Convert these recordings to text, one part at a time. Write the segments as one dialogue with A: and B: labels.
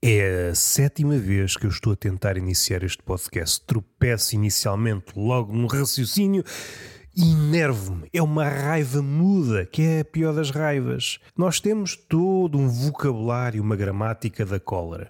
A: É a sétima vez que eu estou a tentar iniciar este podcast. Tropeço inicialmente logo no raciocínio e enervo-me. É uma raiva muda, que é a pior das raivas. Nós temos todo um vocabulário, uma gramática da cólera.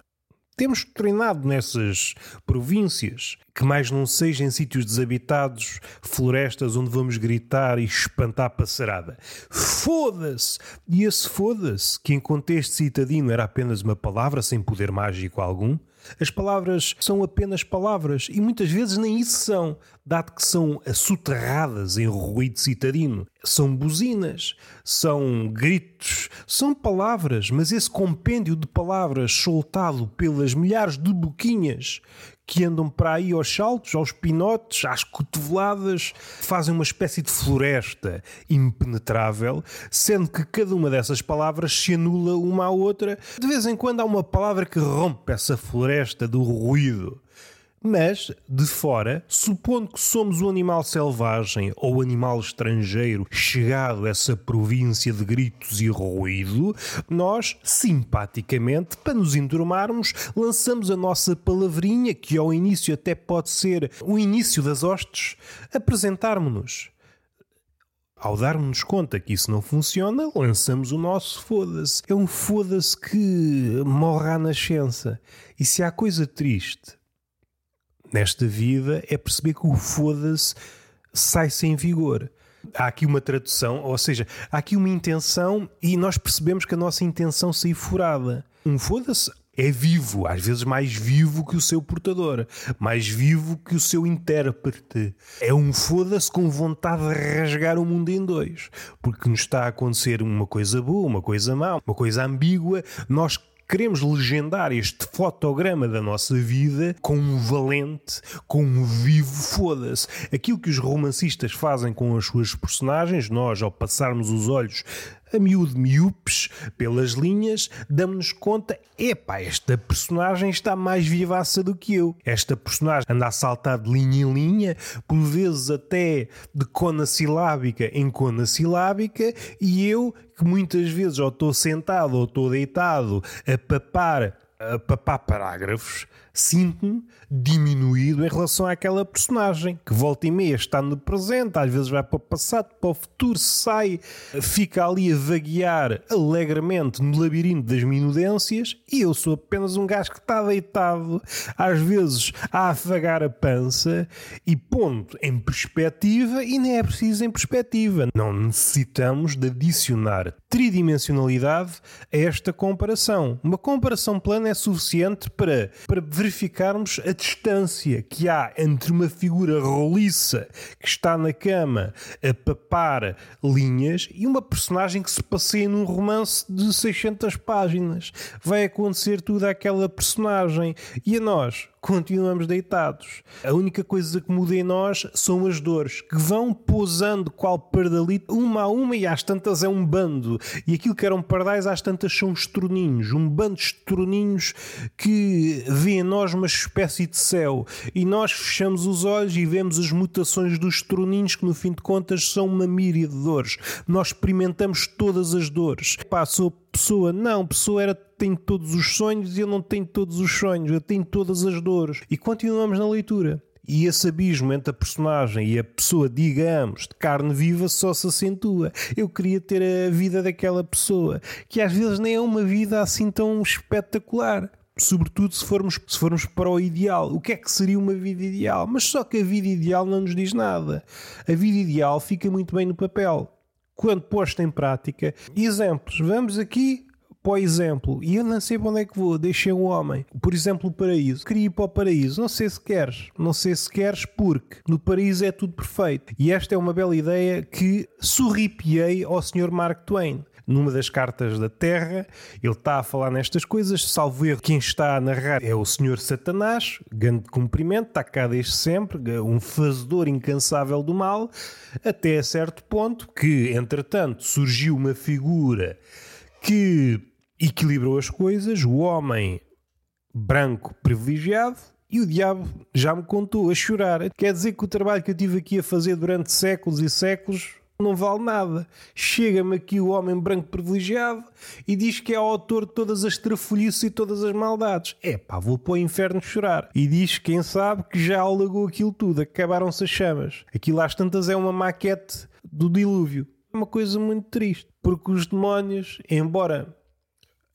A: Temos treinado nessas províncias, que mais não sejam sítios desabitados, florestas onde vamos gritar e espantar a passarada. Foda-se! E esse foda-se, que em contexto citadino era apenas uma palavra sem poder mágico algum, as palavras são apenas palavras e muitas vezes nem isso são, dado que são assoterradas em ruído citadino. São buzinas, são gritos, são palavras, mas esse compêndio de palavras soltado pelas milhares de boquinhas que andam para aí aos saltos, aos pinotes, às cotoveladas, fazem uma espécie de floresta impenetrável, sendo que cada uma dessas palavras se anula uma à outra. De vez em quando há uma palavra que rompe essa floresta do ruído. Mas, de fora, supondo que somos um animal selvagem ou animal estrangeiro chegado a essa província de gritos e ruído, nós, simpaticamente, para nos enturmarmos, lançamos a nossa palavrinha, que ao início até pode ser o início das hostes, apresentarmos-nos. Ao darmos conta que isso não funciona, lançamos o nosso foda-se. É um foda-se que morre à nascença. E se há coisa triste nesta vida é perceber que o foda-se sai sem vigor. Há aqui uma tradução, ou seja, há aqui uma intenção e nós percebemos que a nossa intenção saiu furada. Um foda-se é vivo, às vezes mais vivo que o seu portador, mais vivo que o seu intérprete. É um foda-se com vontade de rasgar o mundo em dois, porque nos está a acontecer uma coisa boa, uma coisa má, uma coisa ambígua. Nós queremos legendar este fotograma da nossa vida com um valente, com um vivo foda-se. Aquilo que os romancistas fazem com as suas personagens, nós, ao passarmos os olhos a miúdo miúpes pelas linhas, damos-nos conta: epá, esta personagem está mais vivaça do que eu. Esta personagem anda a saltar de linha em linha, por vezes até de cona silábica em cona silábica, e eu, que muitas vezes ou estou sentado ou estou deitado a papar, a papar parágrafos, sinto-me diminuído em relação àquela personagem que volta e meia está no presente, às vezes vai para o passado, para o futuro, sai, fica ali a vaguear alegremente no labirinto das minudências e eu sou apenas um gajo que está deitado, às vezes a afagar a pança e ponto em perspectiva e nem é preciso em perspectiva. Não necessitamos de adicionar tridimensionalidade a esta comparação. Uma comparação plana é suficiente para, para verificarmos a distância que há entre uma figura roliça que está na cama a papar linhas e uma personagem que se passeia num romance de 600 páginas. Vai acontecer tudo àquela personagem e a nós continuamos deitados. A única coisa que muda em nós são as dores, que vão pousando qual pardalito, uma a uma, e às tantas é um bando. E aquilo que eram pardais, às tantas são estroninhos, um bando de estroninhos que vê em nós uma espécie de céu. E nós fechamos os olhos e vemos as mutações dos estroninhos, que no fim de contas são uma míria de dores. Nós experimentamos todas as dores. Passou pessoa, não, pessoa era tem todos os sonhos e eu não tenho todos os sonhos, eu tenho todas as dores. E continuamos na leitura. E esse abismo entre a personagem e a pessoa, digamos, de carne viva, só se acentua. Eu queria ter a vida daquela pessoa, que às vezes nem é uma vida assim tão espetacular. Sobretudo se formos, se formos para o ideal. O que é que seria uma vida ideal? Mas só que a vida ideal não nos diz nada. A vida ideal fica muito bem no papel. Quando posta em prática. Exemplos. Vamos aqui para o exemplo, e eu não sei para onde é que vou, deixei um homem, por exemplo, o paraíso. Queria ir para o paraíso, não sei se queres, não sei se queres, porque no paraíso é tudo perfeito. E esta é uma bela ideia que sorripiei ao Sr. Mark Twain numa das cartas da Terra, ele está a falar nestas coisas, salvo erro, quem está a narrar é o Senhor Satanás, grande cumprimento, está cá desde sempre, um fazedor incansável do mal, até a certo ponto que, entretanto, surgiu uma figura que equilibrou as coisas, o homem branco privilegiado e o diabo já me contou a chorar. Quer dizer que o trabalho que eu tive aqui a fazer durante séculos e séculos não vale nada. Chega-me aqui o homem branco privilegiado e diz que é autor de todas as trafolhices e todas as maldades. É pá, vou para o inferno chorar. E diz, quem sabe, que já alagou aquilo tudo, acabaram-se as chamas. Aquilo às tantas é uma maquete do dilúvio. É uma coisa muito triste, porque os demónios, embora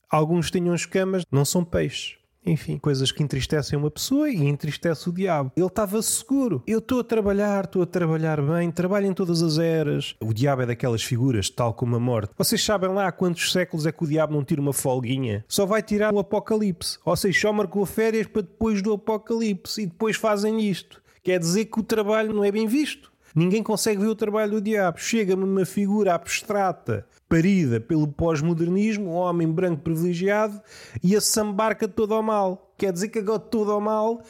A: alguns tenham escamas, não são peixes. Enfim, coisas que entristecem uma pessoa e entristece o diabo. Ele estava seguro. Eu estou a trabalhar, estou a trabalhar bem, trabalho em todas as eras. O diabo é daquelas figuras, tal como a morte. Vocês sabem lá há quantos séculos é que o diabo não tira uma folguinha? Só vai tirar o apocalipse. Ou seja, só marcou férias para depois do apocalipse e depois fazem isto. Quer dizer que o trabalho não é bem visto. Ninguém consegue ver o trabalho do diabo. Chega-me uma figura abstrata parida pelo pós-modernismo, um homem branco privilegiado, e a sambarca todo ao mal. Quer dizer que agora todo ao mal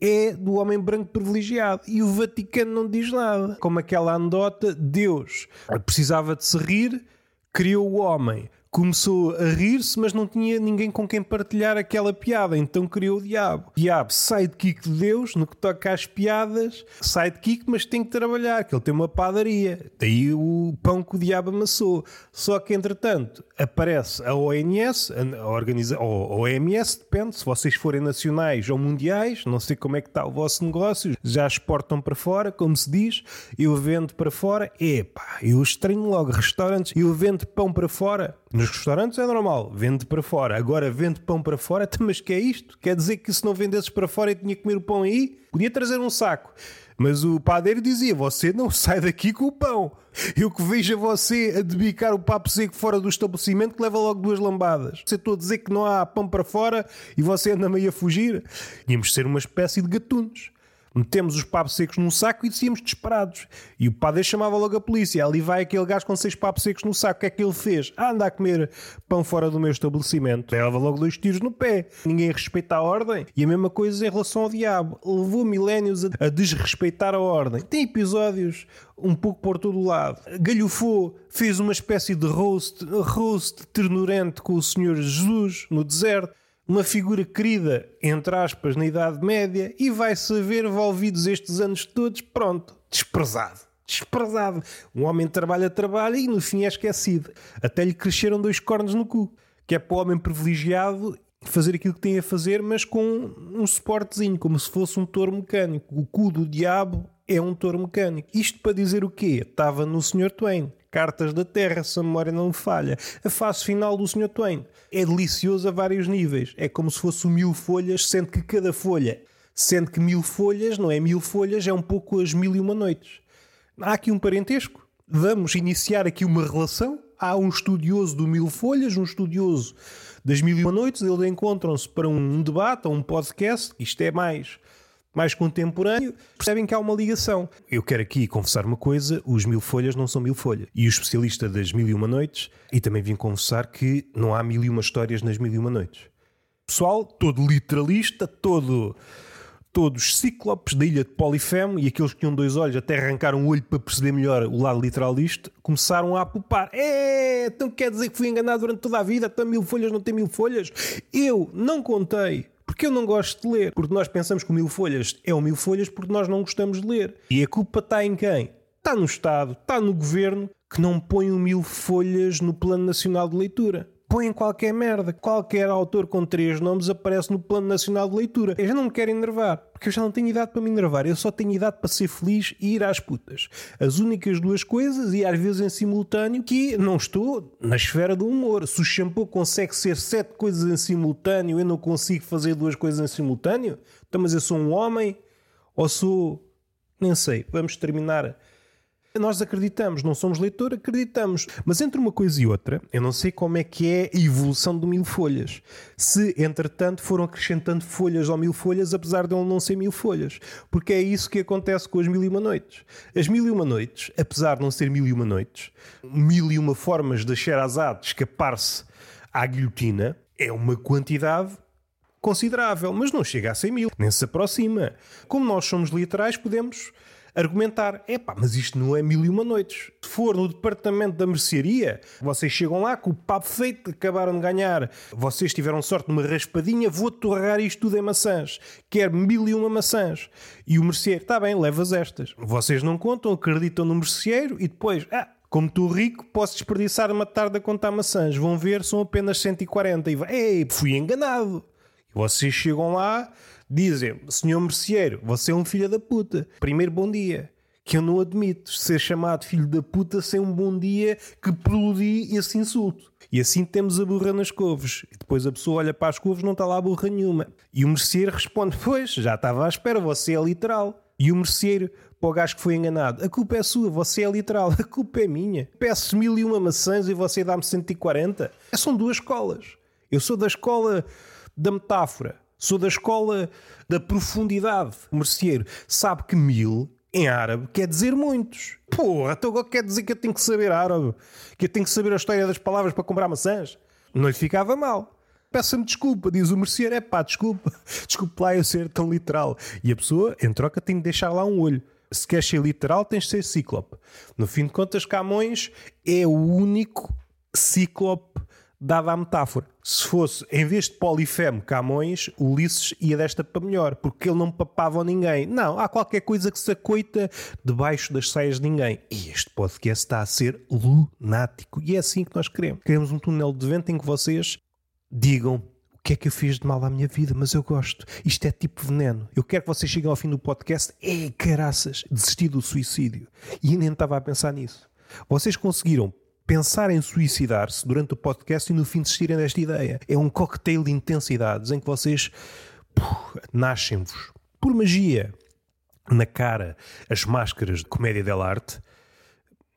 A: é do homem branco privilegiado. E o Vaticano não diz nada. Como aquela anedota, Deus precisava de se rir, criou o homem começou a rir-se, mas não tinha ninguém com quem partilhar aquela piada, então criou o diabo. Diabo, sidekick de Deus, no que toca às piadas, sidekick, mas tem que trabalhar, que ele tem uma padaria. Daí o pão que o diabo amassou. Só que, entretanto, aparece a ONS, a, organiza, ou OMS, depende, se vocês forem nacionais ou mundiais, não sei como é que está o vosso negócio, já exportam para fora, como se diz, eu vendo para fora, epá, eu estranho logo restaurantes, eu vendo pão para fora, nos restaurantes é normal, vende para fora. Agora vende pão para fora, mas que é isto? Quer dizer que se não vendesses para fora e tinha que comer o pão aí, podia trazer um saco. Mas o padeiro dizia: Você não sai daqui com o pão. Eu que vejo a você a debicar o papo seco fora do estabelecimento que leva logo duas lambadas. Você estou a dizer que não há pão para fora e você anda meio a fugir. Íamos ser uma espécie de gatunos metemos os papos secos num saco e descíamos disparados. E o padre chamava logo a polícia. Ali vai aquele gajo com seis papos secos no saco. O que é que ele fez? Ah, anda a comer pão fora do meu estabelecimento. Leva logo dois tiros no pé. Ninguém respeita a ordem. E a mesma coisa em relação ao diabo. Levou milénios a, desrespeitar a ordem. Tem episódios um pouco por todo o lado. Galhofou, fez uma espécie de roast, roast ternurente com o Senhor Jesus no deserto uma figura querida, entre aspas, na Idade Média, e vai saber, envolvidos estes anos todos, pronto, desprezado. Desprezado. Um homem trabalha, trabalha e no fim é esquecido. Até lhe cresceram dois cornos no cu. Que é para o homem privilegiado fazer aquilo que tem a fazer, mas com um suportezinho, como se fosse um touro mecânico. O cu do diabo é um touro mecânico. Isto para dizer o quê? Estava no Sr. Twain. Cartas da Terra, se a memória não me falha. A fase final do Sr. Twain. É delicioso a vários níveis. É como se fosse mil folhas, sendo que cada folha, sendo que mil folhas, não é mil folhas, é um pouco as mil e uma noites. Há aqui um parentesco. Vamos iniciar aqui uma relação. Há um estudioso do Mil Folhas, um estudioso das Mil e Uma Noites. Eles encontram-se para um debate um podcast. Isto é mais mais contemporâneo, percebem que há uma ligação. Eu quero aqui confessar uma coisa: os mil folhas não são mil folhas. E o especialista das mil e uma noites, e também vim confessar que não há mil e uma histórias nas mil e uma noites. Pessoal, todo literalista, todo. Todos cíclopes da ilha de Polifemo e aqueles que tinham dois olhos até arrancaram o olho para perceber melhor o lado literalista, começaram a apupar. É, então quer dizer que fui enganado durante toda a vida, até mil folhas não tem mil folhas? Eu não contei porque eu não gosto de ler. Porque nós pensamos que o Mil Folhas é o Mil Folhas porque nós não gostamos de ler. E a culpa está em quem? Está no Estado, está no Governo que não põe o Mil Folhas no Plano Nacional de Leitura põem qualquer merda. Qualquer autor com três nomes aparece no Plano Nacional de Leitura. Eu já não me quero enervar, porque eu já não tenho idade para me enervar. Eu só tenho idade para ser feliz e ir às putas. As únicas duas coisas, e às vezes em simultâneo, que não estou na esfera do humor. Se o shampoo consegue ser sete coisas em simultâneo, eu não consigo fazer duas coisas em simultâneo? Então, mas eu sou um homem? Ou sou. Nem sei. Vamos terminar nós acreditamos, não somos leitor, acreditamos. Mas entre uma coisa e outra, eu não sei como é que é a evolução do mil folhas. Se, entretanto, foram acrescentando folhas ao mil folhas, apesar de ele não ser mil folhas. Porque é isso que acontece com as mil e uma noites. As mil e uma noites, apesar de não ser mil e uma noites, mil e uma formas de Sherazade escapar-se à guilhotina, é uma quantidade considerável, mas não chega a 100 mil, nem se aproxima. Como nós somos literais, podemos argumentar: é pá, mas isto não é mil e uma noites. Se for no departamento da mercearia, vocês chegam lá com o papo feito, acabaram de ganhar, vocês tiveram sorte numa raspadinha, vou torrar isto tudo em maçãs. Quero mil e uma maçãs. E o merceeiro, está bem, levas estas. Vocês não contam, acreditam no merceeiro e depois, ah, Como estou rico, posso desperdiçar uma tarde a contar maçãs. Vão ver, são apenas 140. E vai, ei, fui enganado. E vocês chegam lá, dizem, senhor merceeiro, você é um filho da puta. Primeiro, bom dia. Que eu não admito ser chamado filho da puta sem um bom dia que preludi esse insulto. E assim temos a burra nas couves. E depois a pessoa olha para as couves não está lá burra nenhuma. E o merceeiro responde, pois, já estava à espera, você é literal. E o merceeiro, para o gajo que foi enganado. A culpa é sua, você é literal, a culpa é minha. Peço mil e uma maçãs e você dá-me 140. É, são duas escolas. Eu sou da escola da metáfora, sou da escola da profundidade. O merceeiro sabe que mil em árabe quer dizer muitos. Porra, então agora quer dizer que eu tenho que saber árabe, que eu tenho que saber a história das palavras para comprar maçãs. Não lhe ficava mal. Peça-me desculpa, diz o merceeiro. É pá, desculpa, desculpe lá eu ser tão literal. E a pessoa, em troca, tem de deixar lá um olho se queres ser literal, tens de ser cíclope. No fim de contas, Camões é o único cíclope dado à metáfora. Se fosse, em vez de Polifemo Camões, Ulisses ia desta para melhor, porque ele não papava ninguém. Não, há qualquer coisa que se acoita debaixo das saias de ninguém. E este podcast está a ser lunático. E é assim que nós queremos. Queremos um túnel de vento em que vocês digam o que é que eu fiz de mal à minha vida, mas eu gosto. Isto é tipo veneno. Eu quero que vocês cheguem ao fim do podcast. É caraças, desisti do suicídio. E nem estava a pensar nisso. Vocês conseguiram pensar em suicidar-se durante o podcast e no fim desistirem desta ideia. É um cocktail de intensidades em que vocês nascem-vos por magia na cara as máscaras de comédia dell'arte.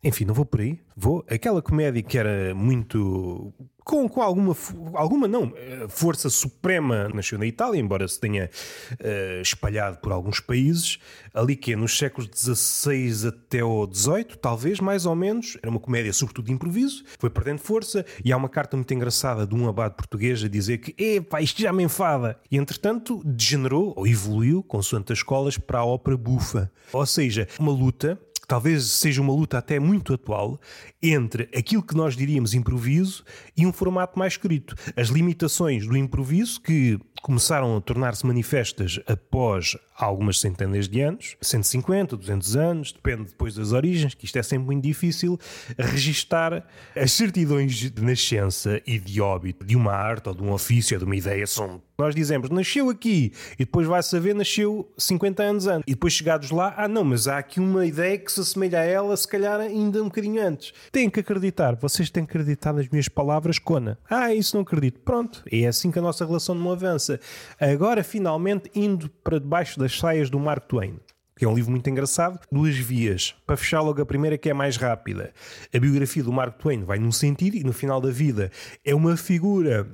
A: Enfim, não vou por aí. Vou. Aquela comédia que era muito com, com alguma, alguma não, eh, força suprema nasceu na Itália, embora se tenha uh, espalhado por alguns países, ali que é nos séculos XVI até o XVIII, talvez, mais ou menos, era uma comédia sobretudo de improviso, foi perdendo força, e há uma carta muito engraçada de um abade português a dizer que, epá, isto já me enfada, e entretanto degenerou, ou evoluiu, consoante as escolas, para a ópera bufa, ou seja, uma luta que talvez seja uma luta até muito atual entre aquilo que nós diríamos improviso e um formato mais escrito. As limitações do improviso que começaram a tornar-se manifestas após algumas centenas de anos, 150, 200 anos, depende depois das origens, que isto é sempre muito difícil, registar as certidões de nascença e de óbito de uma arte ou de um ofício ou de uma ideia são nós dizemos, nasceu aqui, e depois vai saber, nasceu 50 anos antes. E depois chegados lá, ah não, mas há aqui uma ideia que se assemelha a ela, se calhar ainda um bocadinho antes. Têm que acreditar, vocês têm que acreditar nas minhas palavras, Cona. Ah, isso não acredito. Pronto, é assim que a nossa relação não avança. Agora, finalmente, indo para debaixo das saias do Mark Twain que é um livro muito engraçado, duas vias. Para fechar logo a primeira, que é mais rápida. A biografia do Mark Twain vai num sentido e no final da vida é uma figura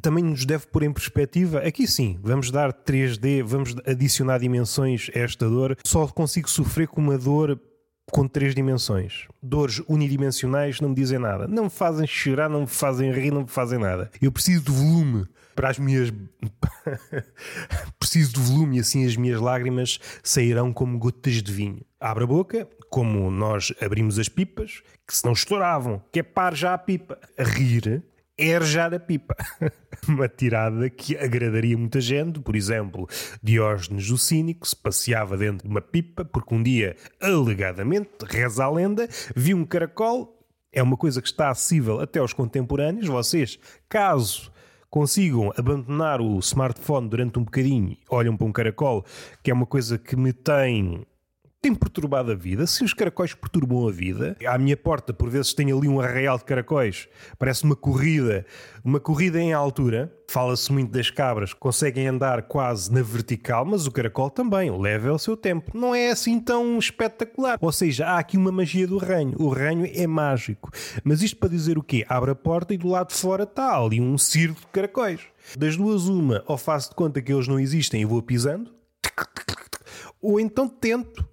A: também nos deve pôr em perspectiva. Aqui sim, vamos dar 3D, vamos adicionar dimensões a esta dor. Só consigo sofrer com uma dor com três dimensões. Dores unidimensionais não me dizem nada. Não me fazem chorar, não me fazem rir, não me fazem nada. Eu preciso de volume para as minhas. preciso de volume e assim as minhas lágrimas sairão como gotas de vinho. Abre a boca, como nós abrimos as pipas, que se não estouravam, que é par já a pipa. A rir é a pipa. Uma tirada que agradaria muita gente. Por exemplo, Diógenes o Cínico se passeava dentro de uma pipa porque um dia, alegadamente, reza a lenda, viu um caracol. É uma coisa que está acessível até aos contemporâneos. Vocês, caso consigam abandonar o smartphone durante um bocadinho, olham para um caracol, que é uma coisa que me tem tem perturbado a vida. Se os caracóis perturbam a vida, à minha porta, por vezes, tem ali um arraial de caracóis, parece uma corrida, uma corrida em altura. Fala-se muito das cabras, conseguem andar quase na vertical, mas o caracol também, leva o seu tempo. Não é assim tão espetacular. Ou seja, há aqui uma magia do reino. O reino é mágico. Mas isto para dizer o quê? Abre a porta e do lado de fora está ali um circo de caracóis. Das duas, uma, ou faço de conta que eles não existem e vou pisando, ou então tento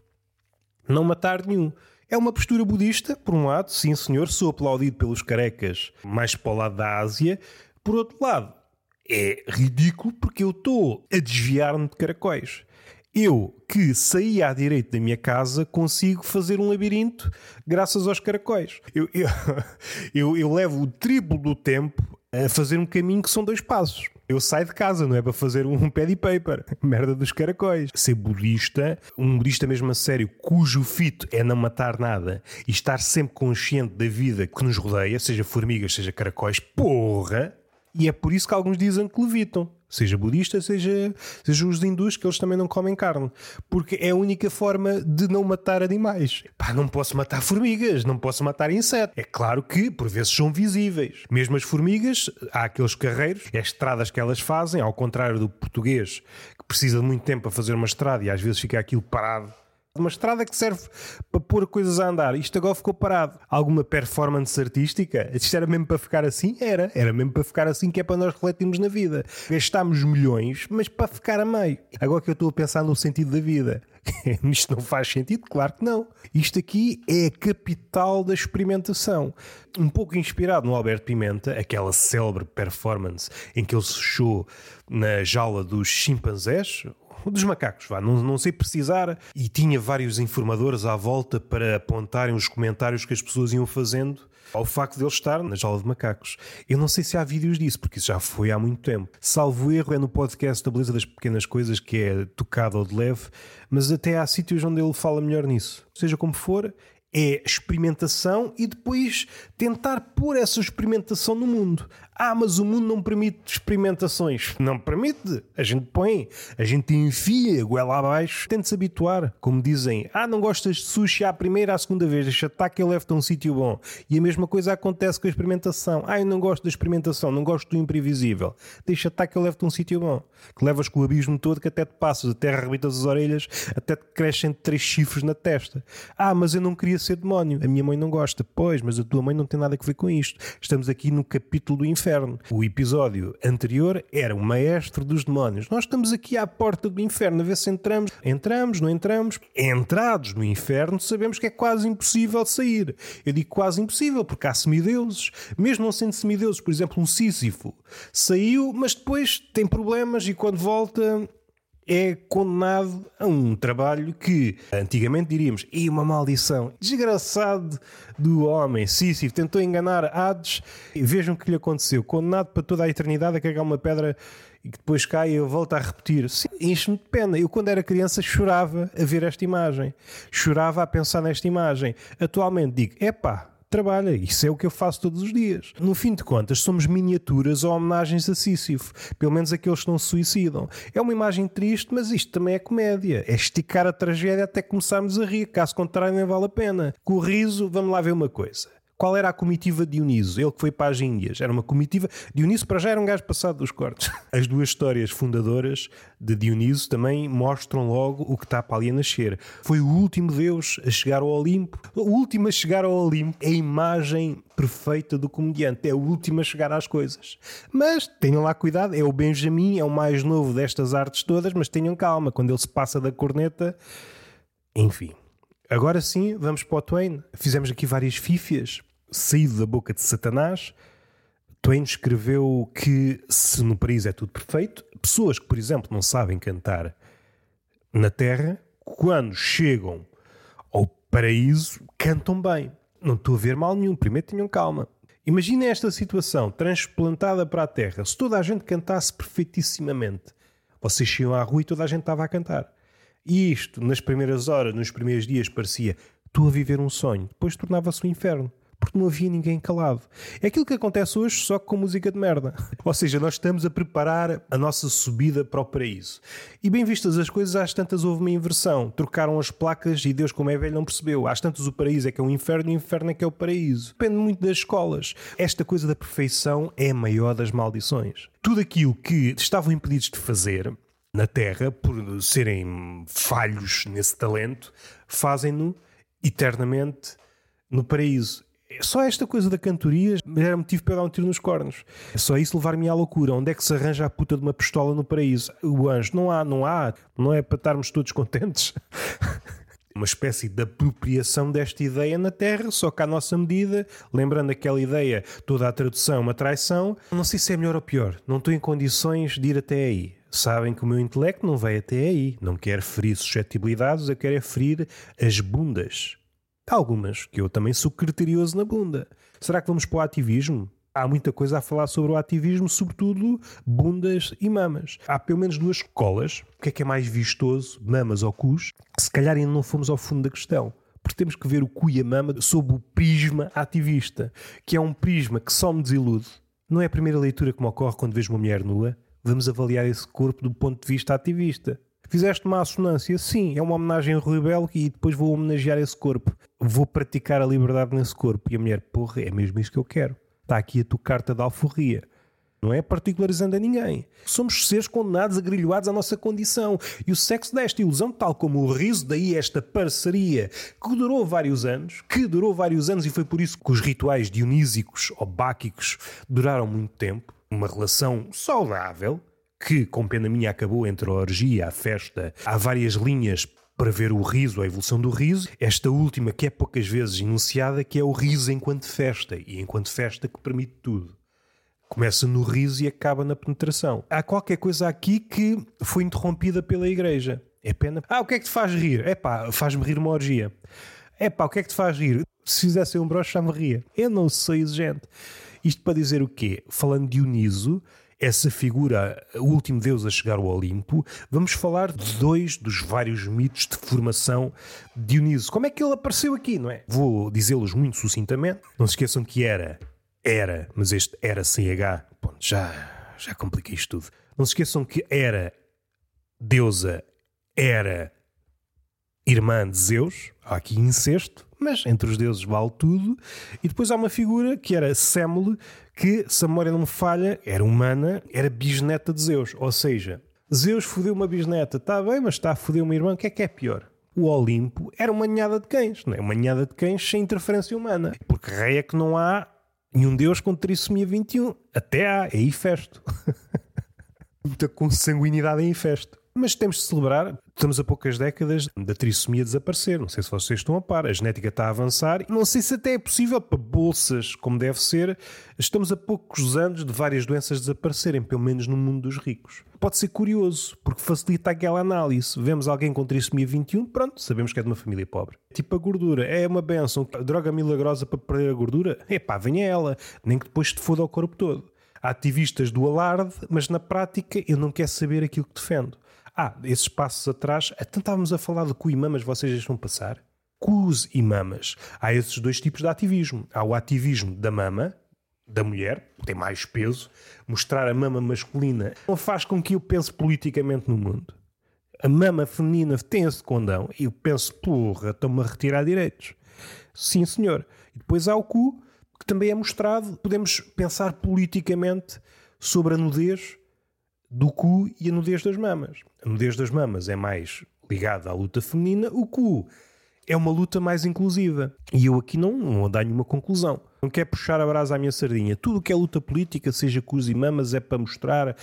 A: não matar nenhum. É uma postura budista, por um lado, sim senhor, sou aplaudido pelos carecas mais para o lado da Ásia. Por outro lado, é ridículo porque eu estou a desviar-me de caracóis. Eu, que saí à direita da minha casa, consigo fazer um labirinto graças aos caracóis. Eu, eu, eu, eu levo o triplo do tempo a fazer um caminho que são dois passos. Eu saio de casa, não é para fazer um pad paper. Merda dos caracóis. Ser budista, um budista mesmo a sério, cujo fito é não matar nada e estar sempre consciente da vida que nos rodeia, seja formigas, seja caracóis, porra! E é por isso que alguns dizem que levitam. Seja budista, seja, seja os hindus, que eles também não comem carne. Porque é a única forma de não matar animais. Pá, não posso matar formigas, não posso matar insetos. É claro que, por vezes, são visíveis. Mesmo as formigas, há aqueles carreiros, as estradas que elas fazem, ao contrário do português, que precisa de muito tempo para fazer uma estrada e às vezes fica aquilo parado uma estrada que serve para pôr coisas a andar. Isto agora ficou parado. Alguma performance artística? Isto era mesmo para ficar assim? Era. Era mesmo para ficar assim que é para nós refletirmos na vida. Gastámos milhões, mas para ficar a meio. Agora que eu estou a pensar no sentido da vida. Isto não faz sentido? Claro que não. Isto aqui é a capital da experimentação. Um pouco inspirado no Alberto Pimenta, aquela célebre performance em que ele se fechou na jaula dos chimpanzés, dos macacos, vá, não, não sei precisar, e tinha vários informadores à volta para apontarem os comentários que as pessoas iam fazendo ao facto de ele estar na jaula de macacos. Eu não sei se há vídeos disso, porque isso já foi há muito tempo. Salvo erro, é no podcast da Beleza das Pequenas Coisas, que é tocado ou de leve, mas até há sítios onde ele fala melhor nisso. Seja como for, é experimentação e depois tentar pôr essa experimentação no mundo. Ah, mas o mundo não permite experimentações. Não permite. A gente põe, a gente enfia goela abaixo, tenta se habituar. Como dizem, ah, não gostas de sushi à primeira, à segunda vez, deixa estar que eu levo-te a um sítio bom. E a mesma coisa acontece com a experimentação. Ah, eu não gosto da experimentação, não gosto do imprevisível. Deixa estar que eu levo-te a um sítio bom. Que levas com o abismo todo que até te passas, até arrebitas as orelhas, até te crescem três chifres na testa. Ah, mas eu não queria ser demónio. A minha mãe não gosta. Pois, mas a tua mãe não tem nada a ver com isto. Estamos aqui no capítulo do inferno inferno. O episódio anterior era o maestro dos demónios. Nós estamos aqui à porta do inferno a ver se entramos. Entramos, não entramos? Entrados no inferno, sabemos que é quase impossível sair. Eu digo quase impossível porque há semideuses. Mesmo não sendo semideuses, por exemplo, um Sísifo saiu, mas depois tem problemas e quando volta é condenado a um trabalho que antigamente diríamos, e uma maldição, desgraçado do homem, Sísifo, tentou enganar Hades e vejam o que lhe aconteceu, condenado para toda a eternidade a carregar uma pedra e que depois cai e volta a repetir. Enche-me de pena. Eu, quando era criança, chorava a ver esta imagem. Chorava a pensar nesta imagem. Atualmente digo: epá, trabalha. Isso é o que eu faço todos os dias. No fim de contas, somos miniaturas ou homenagens a Sísifo. Pelo menos aqueles que não se suicidam. É uma imagem triste, mas isto também é comédia. É esticar a tragédia até começarmos a rir. Caso contrário, nem vale a pena. Com o riso, vamos lá ver uma coisa. Qual era a comitiva de Dioniso? Ele que foi para as Índias. Era uma comitiva. Dioniso para já era um gajo passado dos cortes. As duas histórias fundadoras de Dioniso também mostram logo o que está para ali a nascer. Foi o último deus a chegar ao Olimpo. O último a chegar ao Olimpo é a imagem perfeita do comediante. É o último a chegar às coisas. Mas tenham lá cuidado. É o Benjamin, é o mais novo destas artes todas, mas tenham calma. Quando ele se passa da corneta. Enfim. Agora sim, vamos para o Twain. Fizemos aqui várias fifias saído da boca de Satanás, Twain escreveu que se no país é tudo perfeito, pessoas que, por exemplo, não sabem cantar na Terra, quando chegam ao paraíso, cantam bem. Não estou a ver mal nenhum. Primeiro tenham calma. Imaginem esta situação transplantada para a Terra. Se toda a gente cantasse perfeitissimamente, vocês iam à rua e toda a gente estava a cantar. E isto, nas primeiras horas, nos primeiros dias, parecia estou a viver um sonho. Depois tornava-se um inferno porque não havia ninguém calado. É aquilo que acontece hoje, só que com música de merda. Ou seja, nós estamos a preparar a nossa subida para o paraíso. E bem vistas as coisas, às tantas houve uma inversão. Trocaram as placas e Deus, como é velho, não percebeu. Às tantas o paraíso é que é o inferno e o inferno é que é o paraíso. Depende muito das escolas. Esta coisa da perfeição é a maior das maldições. Tudo aquilo que estavam impedidos de fazer na Terra, por serem falhos nesse talento, fazem-no eternamente no paraíso. Só esta coisa da cantoria era motivo para dar um tiro nos cornos. Só isso levar-me à loucura. Onde é que se arranja a puta de uma pistola no paraíso? O anjo, não há, não há. Não é para estarmos todos contentes. uma espécie de apropriação desta ideia na Terra, só que à nossa medida, lembrando aquela ideia, toda a tradução uma traição. Não sei se é melhor ou pior. Não estou em condições de ir até aí. Sabem que o meu intelecto não vai até aí. Não quero ferir suscetibilidades, eu quero é ferir as bundas algumas, que eu também sou criterioso na bunda. Será que vamos para o ativismo? Há muita coisa a falar sobre o ativismo, sobretudo bundas e mamas. Há pelo menos duas escolas. O que é que é mais vistoso, mamas ou cus? Se calhar ainda não fomos ao fundo da questão porque temos que ver o cu e a mama sob o prisma ativista, que é um prisma que só me desilude. Não é a primeira leitura que me ocorre quando vejo uma mulher nua. Vamos avaliar esse corpo do ponto de vista ativista. Fizeste uma assonância? Sim, é uma homenagem ao Rui Belo e depois vou homenagear esse corpo. Vou praticar a liberdade nesse corpo. E a mulher, porra, é mesmo isso que eu quero. Está aqui a tua carta de alforria. Não é particularizando a ninguém. Somos seres condenados, agrilhoados à nossa condição. E o sexo desta ilusão, tal como o riso, daí esta parceria que durou vários anos, que durou vários anos e foi por isso que os rituais dionísicos ou báquicos duraram muito tempo. Uma relação saudável, que, com pena minha, acabou entre a orgia, a festa. Há várias linhas para ver o riso, a evolução do riso. Esta última, que é poucas vezes enunciada, que é o riso enquanto festa, e enquanto festa que permite tudo. Começa no riso e acaba na penetração. Há qualquer coisa aqui que foi interrompida pela igreja. É pena. Ah, o que é que te faz rir? É pá, faz-me rir uma orgia. É pá, o que é que te faz rir? Se fizesse um broche já me ria. Eu não sou exigente. Isto para dizer o quê? Falando de Dioniso, essa figura, o último deus a chegar ao Olimpo, vamos falar de dois dos vários mitos de formação de Dioniso. Como é que ele apareceu aqui, não é? Vou dizê-los muito sucintamente. Não se esqueçam que era era, mas este era sem H, Bom, já, já compliquei isto tudo. Não se esqueçam que era deusa, era irmã de Zeus, há aqui incesto, mas entre os deuses vale tudo. E depois há uma figura que era Semele, que, se a memória não me falha, era humana, era bisneta de Zeus. Ou seja, Zeus fodeu uma bisneta, está bem, mas está a foder uma irmã, o que é que é pior? O Olimpo era uma ninhada de cães, não é? Uma ninhada de cães sem interferência humana. Porque rei é que não há Nenhum Deus com trissomia 21. Até há, é infesto. Muita consanguinidade é infesto. Mas temos de celebrar, estamos a poucas décadas da trissomia desaparecer. Não sei se vocês estão a par, a genética está a avançar. Não sei se até é possível para bolsas, como deve ser. Estamos a poucos anos de várias doenças desaparecerem, pelo menos no mundo dos ricos. Pode ser curioso, porque facilita aquela análise. Vemos alguém com trissomia 21, pronto, sabemos que é de uma família pobre. Tipo a gordura, é uma benção. Droga milagrosa para perder a gordura? Epá, venha ela, nem que depois te foda o corpo todo. Há ativistas do alarde, mas na prática eu não quero saber aquilo que defendo. Ah, esses passos atrás, então estávamos a falar de cu e mamas, vocês deixam passar? Cus e mamas. Há esses dois tipos de ativismo. Há o ativismo da mama, da mulher, tem mais peso. Mostrar a mama masculina não faz com que eu pense politicamente no mundo. A mama feminina tem esse condão e eu penso, porra, estão-me a retirar direitos. Sim, senhor. E depois há o cu, que também é mostrado. Podemos pensar politicamente sobre a nudez do cu e a nudez das mamas. A nudez das mamas é mais ligada à luta feminina, o cu é uma luta mais inclusiva. E eu aqui não, não dou nenhuma conclusão. Não quero puxar a brasa à minha sardinha. Tudo o que é luta política, seja cus e mamas, é para mostrar.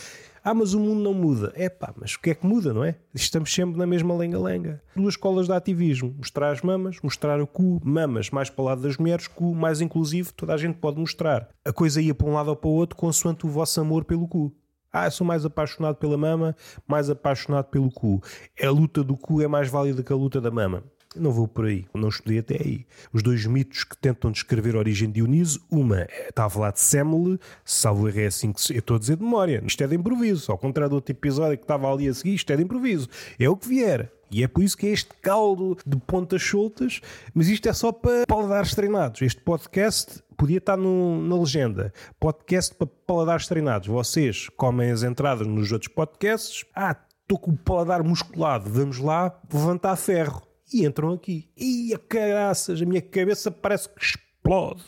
A: Ah, mas o mundo não muda. É pá, mas o que é que muda, não é? Estamos sempre na mesma lenga-lenga. Duas escolas de ativismo. Mostrar as mamas, mostrar o cu, mamas mais para o lado das mulheres, cu mais inclusivo, toda a gente pode mostrar. A coisa ia para um lado ou para o outro consoante o vosso amor pelo cu. Ah, sou mais apaixonado pela mama, mais apaixonado pelo cu. A luta do cu é mais válida que a luta da mama. Não vou por aí, não estudei até aí. Os dois mitos que tentam descrever a origem de Dioniso, uma está a falar de Semele, salvo erro é assim que eu estou a dizer de memória. Isto é de improviso, ao contrário do outro episódio que estava ali a seguir, isto é de improviso. É o que vier. E é por isso que é este caldo de pontas soltas, mas isto é só para paladares treinados. Este podcast podia estar no, na legenda. Podcast para paladares treinados. Vocês comem as entradas nos outros podcasts. Ah, estou com o paladar musculado. Vamos lá levantar ferro. E entram aqui. E a caraças, a minha cabeça parece que explode.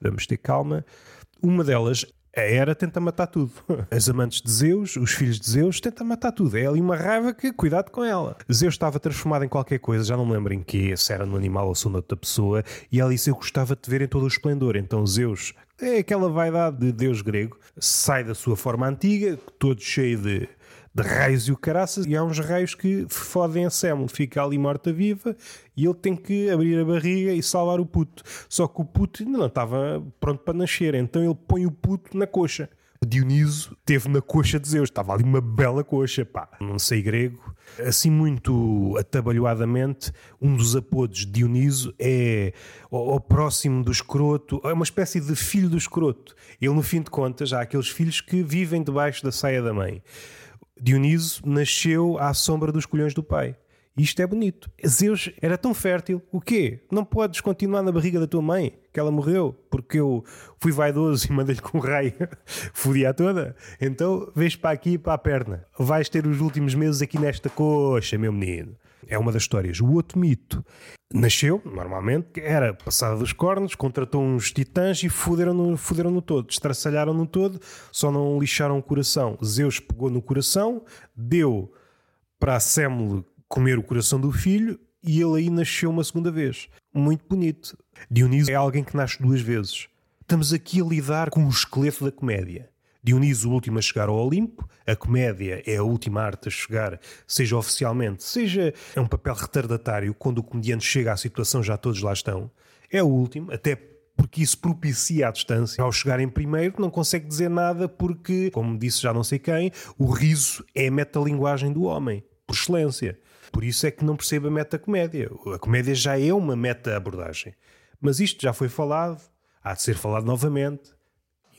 A: Vamos ter calma. Uma delas a Era tenta matar tudo. As amantes de Zeus, os filhos de Zeus, tentam matar tudo. É ali uma raiva que, cuidado com ela. Zeus estava transformado em qualquer coisa, já não me lembro em que, se era no animal ou se era outra pessoa, e ela disse: Eu gostava de te ver em todo o esplendor. Então Zeus, é aquela vaidade de Deus grego, sai da sua forma antiga, todo cheio de de raios e o caraças, e há uns raios que fodem a Samuel, fica ali morta-viva e ele tem que abrir a barriga e salvar o puto. Só que o puto ainda não estava pronto para nascer, então ele põe o puto na coxa. Dioniso teve na coxa de Zeus, estava ali uma bela coxa, pá. Não sei grego. Assim, muito atabalhoadamente, um dos apodos de Dioniso é o, próximo do escroto, é uma espécie de filho do escroto. Ele, no fim de contas, há aqueles filhos que vivem debaixo da saia da mãe. Dioniso nasceu à sombra dos colhões do pai. Isto é bonito. Zeus era tão fértil. O quê? Não podes continuar na barriga da tua mãe, que ela morreu, porque eu fui vaidoso e mandei-lhe com um raio, fodia toda. Então, vês para aqui e para a perna. Vais ter os últimos meses aqui nesta coxa, meu menino. É uma das histórias. O outro mito nasceu, normalmente, era passada dos cornos, contratou uns titãs e fuderam-no fuderam todo, estraçalharam-no todo, só não lixaram o coração. Zeus pegou no coração, deu para Semele comer o coração do filho e ele aí nasceu uma segunda vez. Muito bonito. Dioniso é alguém que nasce duas vezes. Estamos aqui a lidar com o esqueleto da comédia. Dioniso, o último a chegar ao Olimpo, a comédia é a última arte a chegar, seja oficialmente, seja é um papel retardatário, quando o comediante chega à situação já todos lá estão. É o último, até porque isso propicia a distância. Ao chegar em primeiro, não consegue dizer nada porque, como disse já não sei quem, o riso é a metalinguagem do homem, por excelência. Por isso é que não percebo a meta-comédia. A comédia já é uma meta-abordagem. Mas isto já foi falado, há de ser falado novamente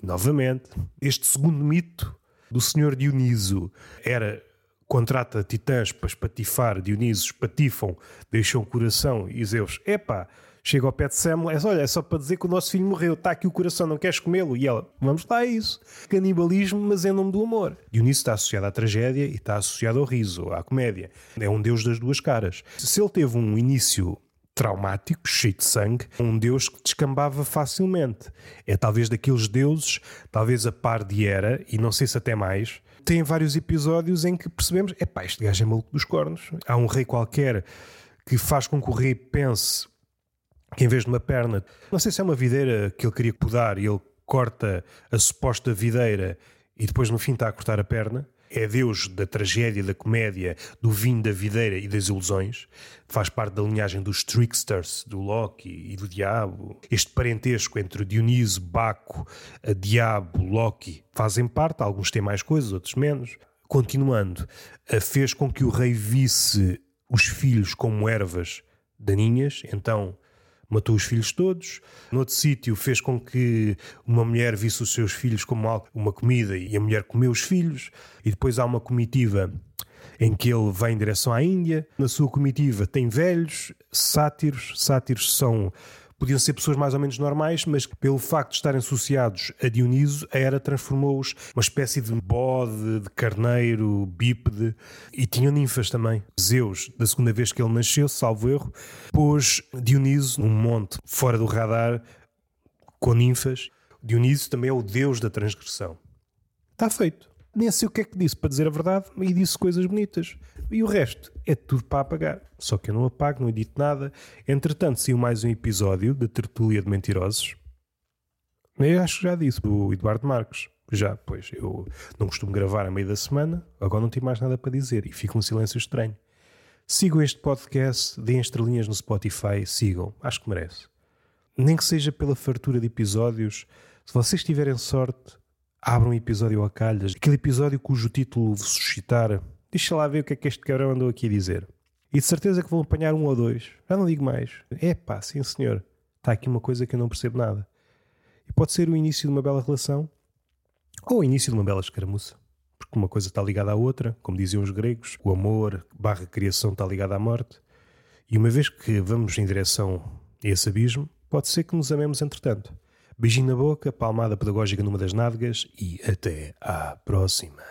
A: novamente. Este segundo mito do senhor Dioniso era contrata titãs para espatifar, Dionisos patifam, deixam o coração e Zeus, epá, chega ao pé de Samuel, é, olha, é só para dizer que o nosso filho morreu, está aqui o coração, não queres comê-lo? E ela, vamos lá, é isso. Canibalismo, mas em nome do amor. Dionísio está associado à tragédia e está associado ao riso, à comédia. É um deus das duas caras. Se ele teve um início traumático, cheio de sangue, um deus que descambava facilmente. É talvez daqueles deuses, talvez a par de Hera, e não sei se até mais, tem vários episódios em que percebemos, é pá, este gajo é maluco dos cornos. Há um rei qualquer que faz com que o rei pense que em vez de uma perna, não sei se é uma videira que ele queria podar e ele corta a suposta videira e depois no fim está a cortar a perna. É Deus da tragédia, da comédia, do vinho da videira e das ilusões. Faz parte da linhagem dos tricksters, do Loki e do Diabo. Este parentesco entre Dioniso, Baco, Diabo, Loki fazem parte. Alguns têm mais coisas, outros menos. Continuando, fez com que o rei visse os filhos como ervas daninhas. Então, matou os filhos todos. Noutro sítio fez com que uma mulher visse os seus filhos como uma comida e a mulher comeu os filhos. E depois há uma comitiva em que ele vai em direção à Índia. Na sua comitiva tem velhos, sátiros. Sátiros são podiam ser pessoas mais ou menos normais, mas pelo facto de estarem associados a Dioniso, a Hera transformou-os uma espécie de bode, de carneiro, bípede, e tinham ninfas também. Zeus, da segunda vez que ele nasceu, salvo erro, pôs Dioniso num monte fora do radar com ninfas. Dioniso também é o deus da transgressão. Está feito nem sei o que é que disse, para dizer a verdade, e disse coisas bonitas. E o resto é tudo para apagar. Só que eu não apago, não edito nada. Entretanto, saiu mais um episódio da Tertúlia de Mentirosos. Eu acho que já disse, do Eduardo Marques. Já, pois, eu não costumo gravar a meio da semana, agora não tenho mais nada para dizer e fica um silêncio estranho. Sigam este podcast, deem estrelinhas no Spotify, sigam, acho que merece. Nem que seja pela fartura de episódios, se vocês tiverem sorte, abra um episódio a calhas, aquele episódio cujo título vos suscitar, deixa lá ver o que é que este cabrão andou aqui a dizer. E de certeza que vão apanhar um ou dois. Já não digo mais. É pá, sim senhor. Está aqui uma coisa que eu não percebo nada. E pode ser o início de uma bela relação ou o início de uma bela escaramuça. Porque uma coisa está ligada à outra, como diziam os gregos, o amor barra criação está ligada à morte. E uma vez que vamos em direção a esse abismo, pode ser que nos amemos entretanto. Beijinho na boca, palmada pedagógica numa das nádegas e até à próxima.